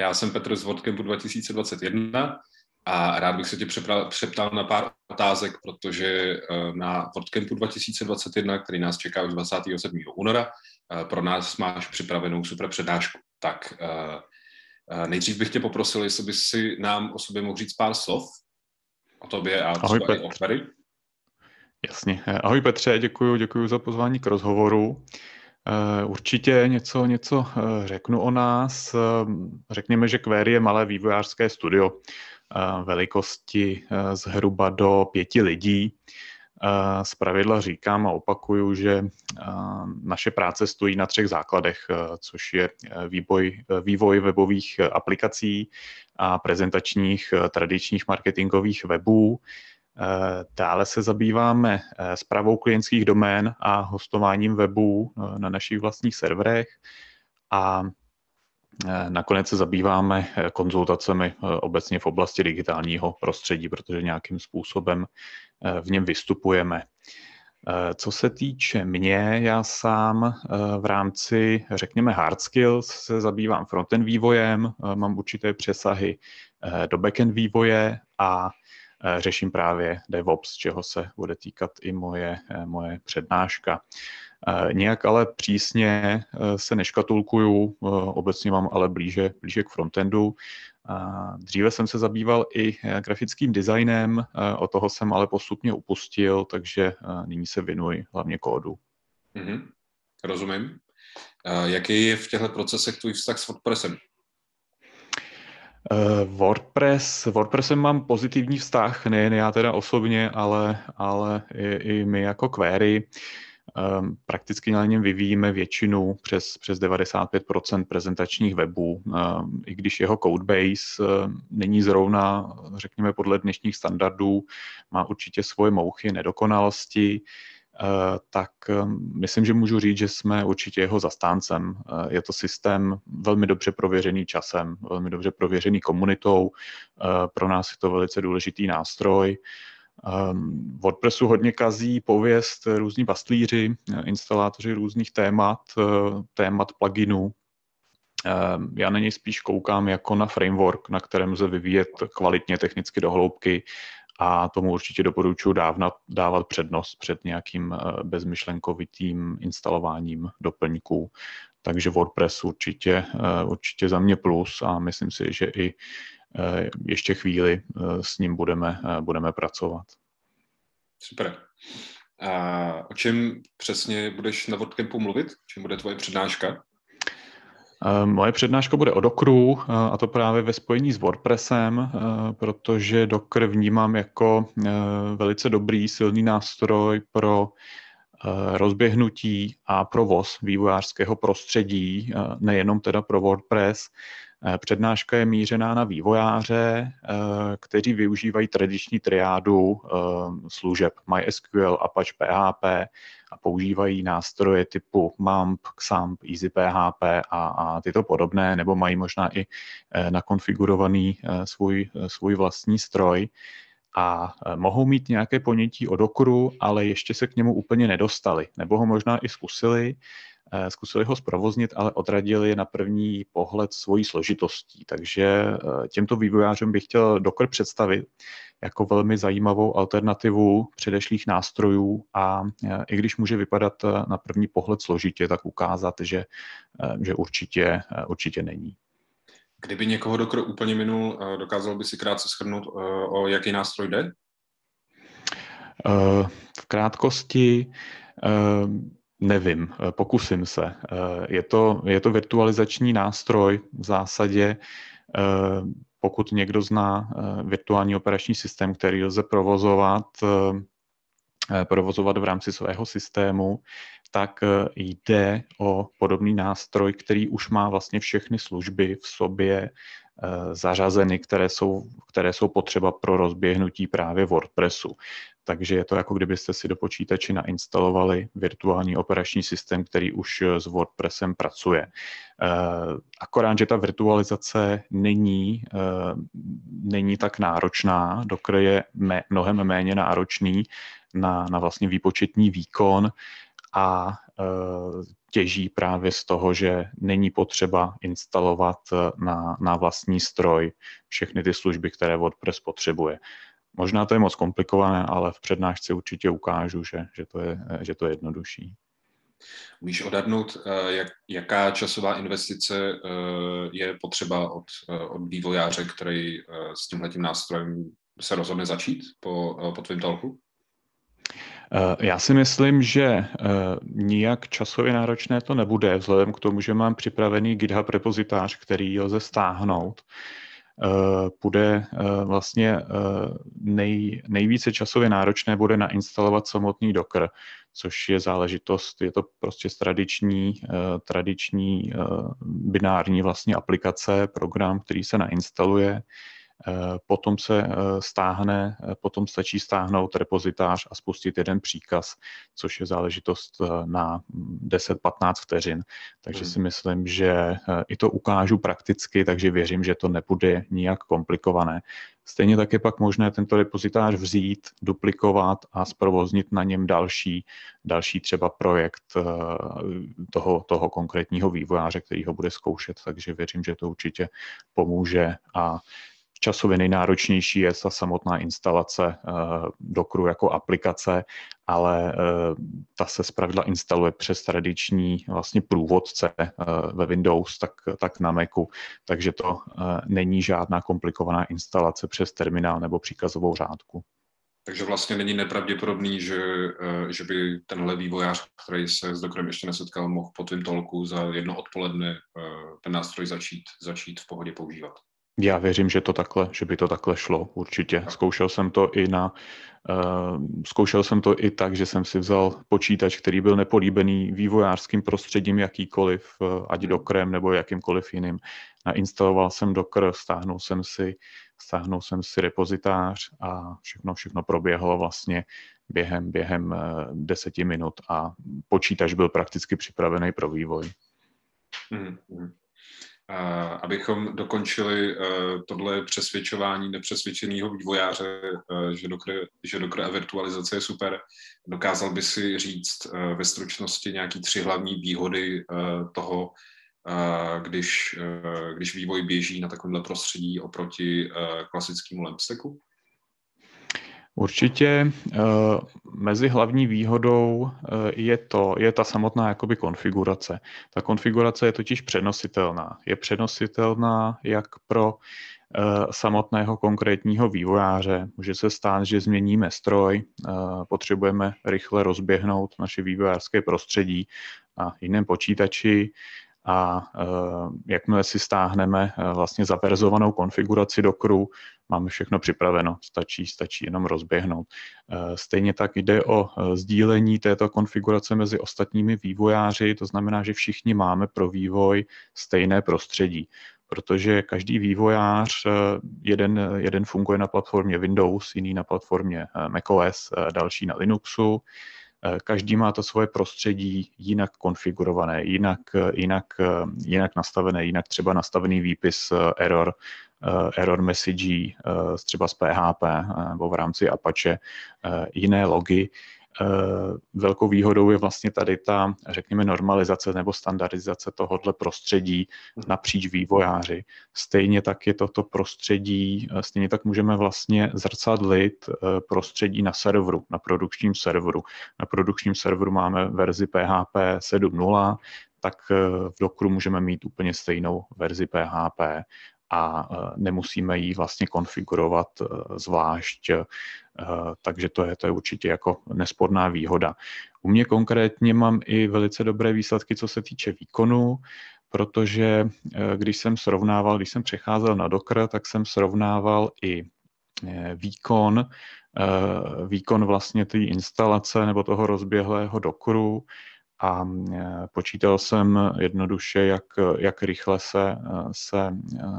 Já jsem Petr z WordCampu 2021 a rád bych se tě přeptal na pár otázek, protože eh, na WordCampu 2021, který nás čeká už 27. února, eh, pro nás máš připravenou super přednášku. Tak eh, nejdřív bych tě poprosil, jestli bys si nám o sobě mohl říct pár slov o tobě a Ahoj, třeba i o. Jasně. Ahoj Petře, děkuji, děkuji za pozvání k rozhovoru. Určitě něco, něco řeknu o nás. Řekněme, že Query je malé vývojářské studio velikosti zhruba do pěti lidí. Z pravidla říkám a opakuju, že naše práce stojí na třech základech, což je vývoj, vývoj webových aplikací a prezentačních tradičních marketingových webů. Dále se zabýváme zprávou klientských domén a hostováním webů na našich vlastních serverech a Eh, nakonec se zabýváme eh, konzultacemi eh, obecně v oblasti digitálního prostředí, protože nějakým způsobem v něm vystupujeme. Co se týče mě, já sám v rámci, řekněme, hard skills se zabývám frontend vývojem, mám určité přesahy do backend vývoje a řeším právě DevOps, čeho se bude týkat i moje, moje přednáška. Nějak ale přísně se neškatulkuju, obecně mám ale blíže, blíže k frontendu. Dříve jsem se zabýval i grafickým designem, o toho jsem ale postupně upustil, takže nyní se věnuji hlavně kódu. Mm-hmm. Rozumím. Jaký je v těchto procesech tvůj vztah s WordPressem? WordPress, WordPressem mám pozitivní vztah, nejen já teda osobně, ale, ale i, i my jako query. Ehm, prakticky na něm vyvíjíme většinu přes, přes 95% prezentačních webů, ehm, i když jeho codebase ehm, není zrovna, řekněme, podle dnešních standardů, má určitě svoje mouchy, nedokonalosti, tak myslím, že můžu říct, že jsme určitě jeho zastáncem. Je to systém velmi dobře prověřený časem, velmi dobře prověřený komunitou. Pro nás je to velice důležitý nástroj. Um, WordPressu hodně kazí pověst různí bastlíři, instalátoři různých témat, eh, témat pluginů. Um, já na něj spíš koukám jako na framework, na kterém lze vyvíjet kvalitně technicky dohloubky a tomu určitě doporučuji dávna, dávat přednost před nějakým eh, bezmyšlenkovitým instalováním doplňků. Takže WordPress určitě, eh, určitě za mě plus a myslím si, že i Eh, ještě chvíli s ním budeme, budeme pracovat. Super. A o čem přesně budeš na WordCampu mluvit? Čím bude tvoje přednáška? Moje přednáška bude o Dockeru, a to právě ve spojení s WordPressem, protože Docker vnímám jako velice dobrý, silný nástroj pro rozběhnutí a provoz vývojářského prostředí, nejenom teda pro WordPress, Eh, přednáška je mířená na vývojáře, eh, kteří využívají tradiční triádu eh, služeb MySQL, Apache PHP a používají nástroje typu MAMP, XAMPP, EasyPHP a, a tyto podobné, nebo mají možná i nakonfigurovaný svůj, svůj vlastní stroj. A mohou mít nějaké ponětí o Dockeru, ale ještě se k němu úplně nedostali, nebo ho možná i zkusili, Eh, zkusili ho zprovoznit, ale odradili je na první pohled svojí složitostí. Takže eh, těmto vývojářům bych chtěl Docker představit jako velmi zajímavou alternativu předešlých nástrojů a eh, i když může vypadat na první pohled složitě, tak ukázat, že, že určitě, určitě není. Kdyby někoho Docker úplně minul, dokázal by si krátce shrnout, o jaký nástroj jde? V krátkosti Nevím, eh, pokusím se. Eh, je to, je to virtualizační nástroj v zásadě, eh, pokud někdo zná virtuální operační systém, který lze provozovat, provozovat v rámci svého systému, tak jde o podobný nástroj, který už má vlastně všechny služby v sobě zařazeny, které jsou, které jsou potřeba pro rozběhnutí právě WordPressu takže je to jako kdybyste si do počítače nainstalovali virtuální operační systém, který už s WordPressem pracuje. Eh, akorát, že ta virtualizace není, eh, není tak náročná, Docker je mnohem méně náročný na, na vlastně výpočetní výkon a těží právě z toho, že není potřeba instalovat na, na vlastní stroj všechny ty služby, které WordPress potřebuje. Možná to je moc komplikované, ale v přednášce určitě ukážu, že, že, to, je, že to je jednodušší. Můžeš odhadnout, jak, jaká časová investice je potřeba od, od vývojáře, který s tímhletím nástrojem se rozhodne začít po, po tvém talku? Já si myslím, že nijak časově náročné to nebude, vzhledem k tomu, že mám připravený GitHub repozitář, který lze stáhnout. Bude vlastně nej, nejvíce časově náročné bude nainstalovat samotný Docker, což je záležitost, je to prostě tradiční, tradiční binární vlastně aplikace, program, který se nainstaluje, Eh, potom se eh, stáhne, eh, potom stačí stáhnout repozitář a spustit jeden příkaz, což je záležitost na 10-15 vteřin. Takže hmm. si myslím, že i to ukážu prakticky, takže věřím, že to nebude nijak komplikované. Stejně tak je pak možné tento repozitář vzít, duplikovat a zprovoznit na něm další, další třeba projekt toho, toho konkrétního vývojáře, který ho bude zkoušet. Takže věřím, že to určitě pomůže a časově nejnáročnější je ta samotná instalace uh, Dockeru jako aplikace, ale uh, ta se zpravidla instaluje přes tradiční vlastně průvodce uh, ve Windows, tak, tak na Macu, takže to není žádná komplikovaná instalace přes terminál nebo příkazovou řádku. Takže vlastně není nepravděpodobný, že, že by tenhle vývojář, který se s Dockerem ještě nesetkal, mohl po tvým tolku za jedno odpoledne ten nástroj začít, začít v pohodě používat. Já věřím, že to takhle, že by to takhle šlo, určitě. Zkoušel jsem to i na, uh, zkoušel jsem to i tak, že jsem si vzal počítač, který byl nepolíbený vývojářským prostředím jakýkoliv, uh, ať. Dockerem nebo jakýmkoliv jiným. Nainstaloval jsem Docker, stáhnul jsem si, stáhnul jsem si repozitář a všechno, všechno proběhlo vlastně během, během uh, deseti minut a počítač byl prakticky připravený pro vývoj. Mm-hmm abychom dokončili uh, tohle přesvědčování nepřesvědčeného vývojáře, uh, že, Docker, že Docker a virtualizace je super, dokázal by si říct uh, ve stručnosti nějaký tři hlavní výhody toho, když, když vývoj běží na takovémhle prostředí oproti klasickému Lampstacku? Určitě eh, mezi hlavní výhodou eh, je to, je ta samotná jakoby konfigurace. Ta konfigurace je totiž přenositelná. Je přenositelná jak pro eh, samotného konkrétního vývojáře. Může se stát, že změníme stroj, potřebujeme rychle rozběhnout naše vývojářské prostředí na jiném počítači, a jakmile si stáhneme vlastně zaperzovanou konfiguraci Dockeru, máme všechno připraveno, stačí, stačí jenom rozběhnout. Eh, stejně tak jde o eh, sdílení této konfigurace mezi ostatními vývojáři, to znamená, že všichni máme pro vývoj stejné prostředí protože každý vývojář, eh, jeden, jeden funguje na platformě Windows, jiný na platformě macOS, další na Linuxu. Každý má to svoje prostředí jinak konfigurované, jinak, jinak, jinak nastavené, jinak třeba nastavený výpis error Eh, error message eh, třeba z PHP eh, nebo v rámci Apache jiné logy. Velkou výhodou je vlastně tady ta, řekněme, normalizace nebo standardizace tohohle prostředí napříč vývojáři. Stejně tak je toto prostředí, stejně tak můžeme vlastně zrcadlit prostředí na serveru, na produkčním serveru. Na produkčním serveru máme verzi PHP 7.0, tak v Dockeru můžeme mít úplně stejnou verzi PHP a e, nemusíme ji vlastně konfigurovat e, zvlášť, e, takže to je, to je určitě jako nesporná výhoda. U mě konkrétně mám i velice dobré výsledky, co se týče výkonu, protože když jsem srovnával, když jsem přecházel na Docker, tak jsem srovnával i výkon, výkon vlastně té instalace nebo toho rozběhlého Dockeru a e, počítal jsem jednoduše, jak, jak, rychle se, e, se, e,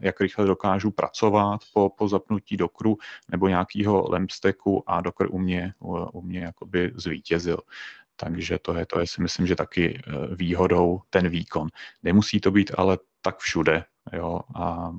jak rychle dokážu pracovat po, po zapnutí dokru nebo nějakého lampstacku a dokr u mě, u mě jakoby zvítězil. Takže to je, to je si myslím, že taky výhodou ten výkon. Nemusí to být ale tak všude, jo, a,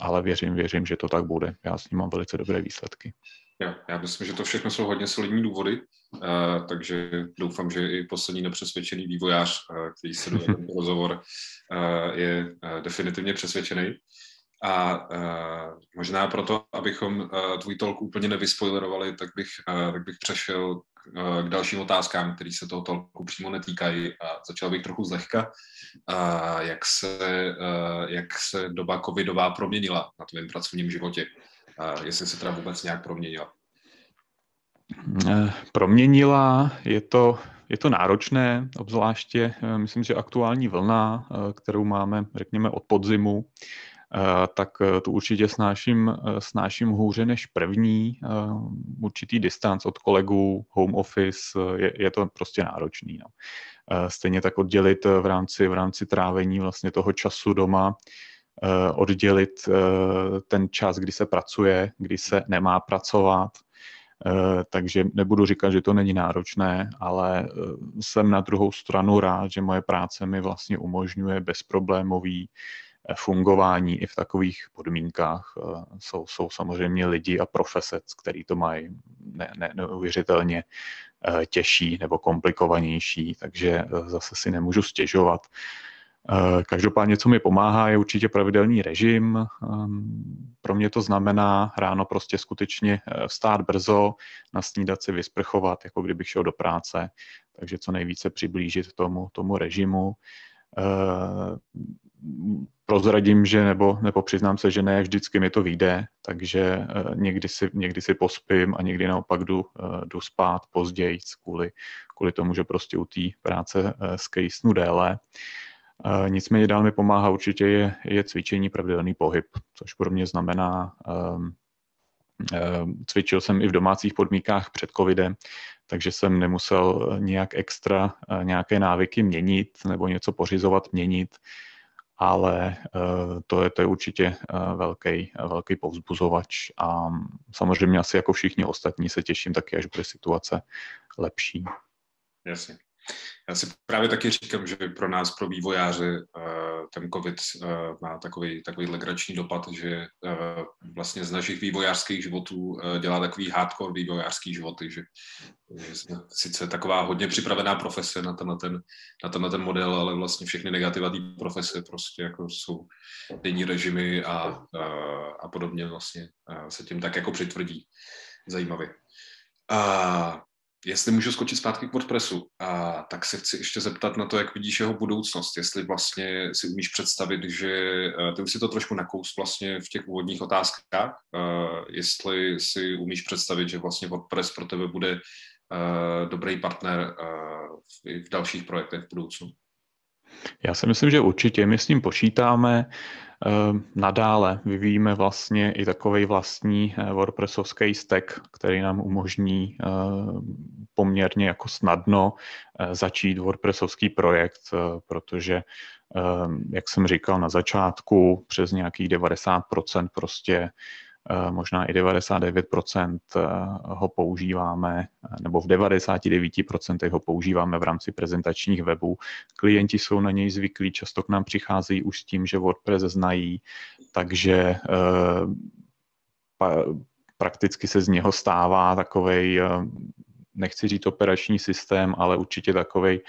ale věřím, věřím, že to tak bude. Já s ním mám velice dobré výsledky. Jo, já myslím, že to všechno jsou hodně solidní důvody, uh, takže doufám, že i poslední nepřesvědčený vývojář, uh, který se do tento rozhovor, uh, je uh, definitivně přesvědčený. A uh, možná proto, abychom uh, tvůj tolk úplně nevyspoilerovali, tak bych, uh, tak bych přešel k, uh, k dalším otázkám, které se toho tolku přímo netýkají a začal bych trochu zlehka. Uh, jak, se, uh, jak se doba covidová proměnila na tvém pracovním životě? Uh, jestli se teda vůbec nějak proměnila? Proměnila, je to, je to náročné, obzvláště myslím, že aktuální vlna, kterou máme, řekněme, od podzimu, Eh, tak eh, tu určitě snáším, eh, snáším hůře než první. Určitý distanc od kolegů, home office, je, je to prostě náročný. No. Stejně tak oddělit v rámci, v rámci trávení vlastně toho času doma, oddělit ten čas, kdy se pracuje, kdy se nemá pracovat, takže nebudu říkat, že to není náročné, ale jsem na druhou stranu rád, že moje práce mi vlastně umožňuje bezproblémový fungování i v takových podmínkách. Eh, jsou, jsou samozřejmě lidi a profese, který to mají ne, ne, neuvěřitelně eh, těžší nebo komplikovanější, takže eh, zase si nemůžu stěžovat. Každopádně, co mi pomáhá, je určitě pravidelný režim. Ehm, pro mě to znamená ráno prostě skutečně vstát brzo, nasnídat si, vysprchovat, jako kdybych šel do práce, takže co nejvíce přiblížit tomu, tomu režimu prozradím, že nebo, nebo přiznám se, že ne vždycky mi to vyjde, takže eh, někdy si, někdy si pospím a někdy naopak jdu, eh, jdu spát později kvůli, kvůli tomu, že prostě u té práce eh, skejsnu déle. Nicméně dál mi pomáhá určitě je, je cvičení, pravidelný pohyb, což pro mě znamená, um, cvičil jsem i v domácích podmínkách před covidem, takže jsem nemusel nějak extra nějaké návyky měnit nebo něco pořizovat, měnit ale eh, to je, to je určitě velký, eh, velký povzbuzovač a samozřejmě asi jako všichni ostatní se těším taky, až bude situace lepší. Jasně. Já si právě taky říkám, že pro nás, pro vývojáře, eh, ten COVID eh, má takový, takový legrační dopad, že eh, vlastně z našich vývojářských životů dělá takový hardcore vývojářský životy, že, jsme sice taková hodně připravená profese na ten, na ten, na ten, na ten model, ale vlastně všechny negativa té profese prostě jako jsou denní režimy a, a, a podobně vlastně se tím tak jako přitvrdí. Zajímavě. A Jestli můžu skočit zpátky k WordPressu, a tak se chci ještě zeptat na to, jak vidíš jeho budoucnost. Jestli vlastně si umíš představit, že eh, ty už si to trošku nakous vlastně v těch úvodních otázkách, uh, jestli si umíš představit, že vlastně WordPress pro tebe bude uh, dobrý partner v dalších projektech v budoucnu. Já si myslím, že určitě. My s ním počítáme. Ehm, nadále vyvíjíme vlastně i takový vlastní eh, WordPressovský stack, který nám umožní eh, poměrně jako snadno eh, začít WordPressovský projekt, protože jak jsem říkal na začátku, přes nějakých 90% prostě Eh, možná i 99% eh, ho používáme, eh, nebo v 99% ho používáme v rámci prezentačních webů. Klienti jsou na něj zvyklí, často k nám přicházejí už s tím, že WordPress znají, takže prakticky se z něho stává takovej nechci říct operační systém, ale určitě takový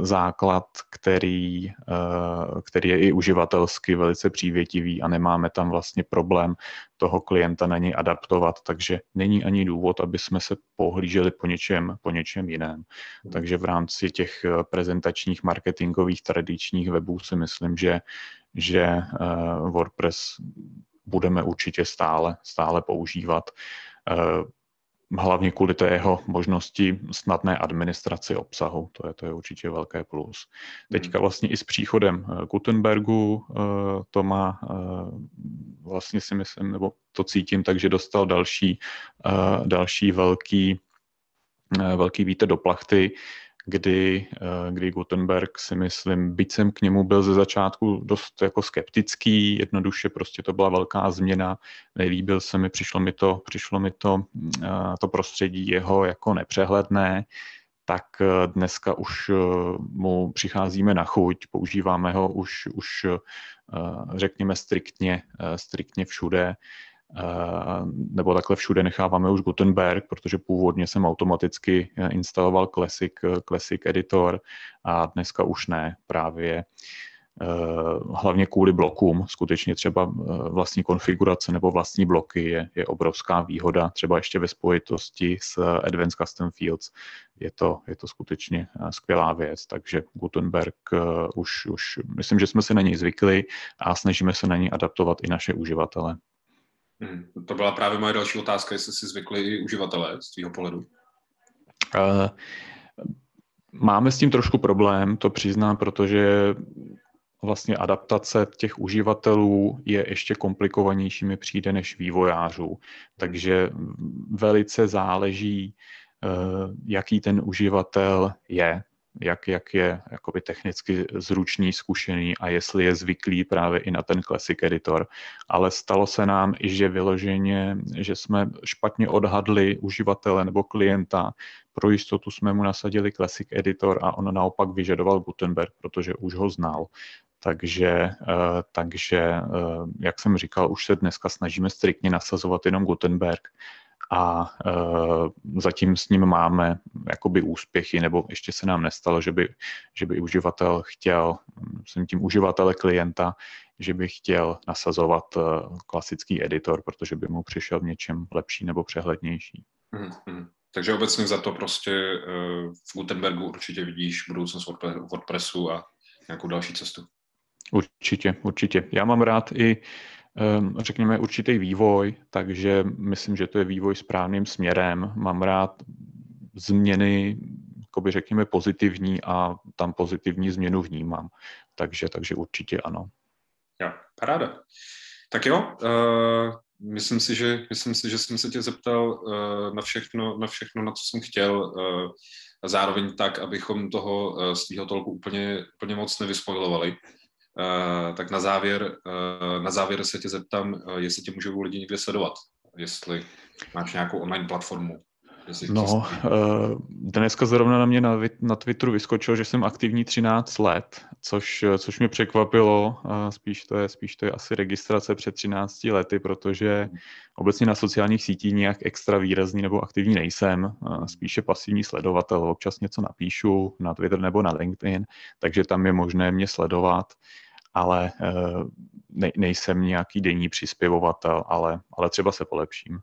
základ, který, uh, který je i uživatelsky velice přívětivý a nemáme tam vlastně problém toho klienta na něj adaptovat, takže není ani důvod, aby jsme se pohlíželi po něčem, po něčem jiném. Takže v rámci těch eh, prezentačních, marketingových, tradičních webů si myslím, že, že WordPress budeme určitě stále, stále používat hlavně kvůli té jeho možnosti snadné administraci obsahu. To je, to je určitě velké plus. Teďka hmm. vlastně i s příchodem eh, Gutenbergu eh, to má eh, vlastně si myslím, nebo to cítím, takže dostal další, další velký, velký vítr do plachty, kdy, eh, kdy Gutenberg si myslím, byť jsem k němu byl ze začátku dost jako skeptický, jednoduše prostě to byla velká změna, nelíbil se mi, přišlo mi to, přišlo mi to, eh, to prostředí jeho jako nepřehledné, tak eh, dneska už mu přicházíme na chuť, používáme ho už, už řekněme striktně, striktně všude nebo takhle všude necháváme už Gutenberg, protože původně jsem automaticky instaloval Classic, Classic Editor a dneska už ne právě Eh, hlavně kvůli blokům. Skutečně třeba eh, vlastní konfigurace nebo vlastní bloky je, je obrovská výhoda, třeba ještě ve spojitosti s Advanced Custom Fields. Je to, je to skutečně eh, skvělá věc, takže Gutenberg už, už myslím, že jsme se na něj zvykli a snažíme se na něj adaptovat i naše uživatele. Hmm, to byla právě moje další otázka, jestli si zvykli uživatelé z tvého pohledu. Uh, Máme s tím trošku problém, to přiznám, protože vlastně adaptace těch uživatelů je ještě komplikovanější mi přijde než vývojářů. Takže velice záleží, eh, jaký ten uživatel je, jak, jak je jakoby technicky zručný, zkušený a jestli je zvyklý právě i na ten Classic Editor. Ale stalo se nám i, že vyloženě, že jsme špatně odhadli uživatele nebo klienta, pro jistotu jsme mu nasadili Classic Editor a on naopak vyžadoval Gutenberg, protože už ho znal. Takže, eh, takže, eh, jak jsem říkal, už se dneska snažíme striktně nasazovat jenom Gutenberg a eh, zatím s ním máme jakoby úspěchy, nebo ještě se nám nestalo, že by, že by uživatel chtěl, jsem tím uživatele klienta, že by chtěl nasazovat klasický editor, protože by mu přišel v něčem lepší nebo přehlednější. Mm-hmm. Takže obecně za to prostě v Gutenbergu určitě vidíš budoucnost WordPressu a nějakou další cestu. Určitě, určitě. Já mám rád i, řekněme, určitý vývoj, takže myslím, že to je vývoj správným směrem. Mám rád změny, by řekněme, pozitivní a tam pozitivní změnu vnímám. Takže, takže určitě ano. Jo, paráda. Tak jo, uh, myslím, si, že, myslím si, že jsem se tě zeptal uh, na, všechno, na všechno, na co jsem chtěl. Uh, a zároveň tak, abychom toho uh, z tvýho tolku úplně, úplně moc nevyspojovali. Eh, tak na závěr, eh, na závěr se tě zeptám, eh, jestli tě můžou lidi někde sledovat, jestli máš nějakou online platformu. No, dneska zrovna na mě na, na Twitteru vyskočilo, že jsem aktivní 13 let, což, což mě překvapilo. Spíš to, je, spíš to je asi registrace před 13 lety, protože obecně na sociálních sítích nějak extra výrazný nebo aktivní nejsem. Spíše pasivní sledovatel, občas něco napíšu na Twitter nebo na LinkedIn, takže tam je možné mě sledovat ale eh, ne, nejsem nějaký denní přispěvovatel, ale, ale třeba se polepším.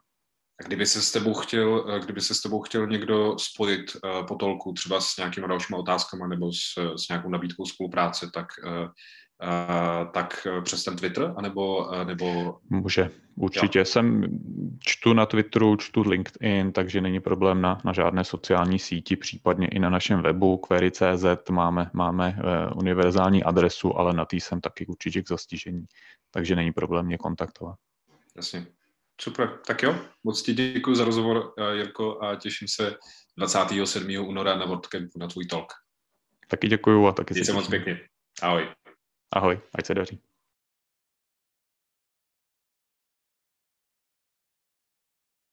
A kdyby se s tebou chtěl, eh, kdyby se s tebou chtěl někdo spojit uh, po tolku třeba s nějakými dalšími otázkami nebo s, s nějakou nabídkou spolupráce, tak uh, Uh, tak přes ten Twitter, anebo, uh, nebo... Může, určitě. Jo. Jsem čtu na Twitteru, čtu LinkedIn, takže není problém na, na žádné sociální síti, případně i na našem webu query.cz máme, máme uh, univerzální adresu, ale na tý jsem taky určitě k zastižení, takže není problém mě kontaktovat. Jasně. Super, tak jo, moc ti děkuji za rozhovor, Jirko, a těším se 27. února na WordCampu na tvůj talk. Taky děkuji a taky Děkuji se moc pěkně. Ahoj. Ahoj, ať se daří.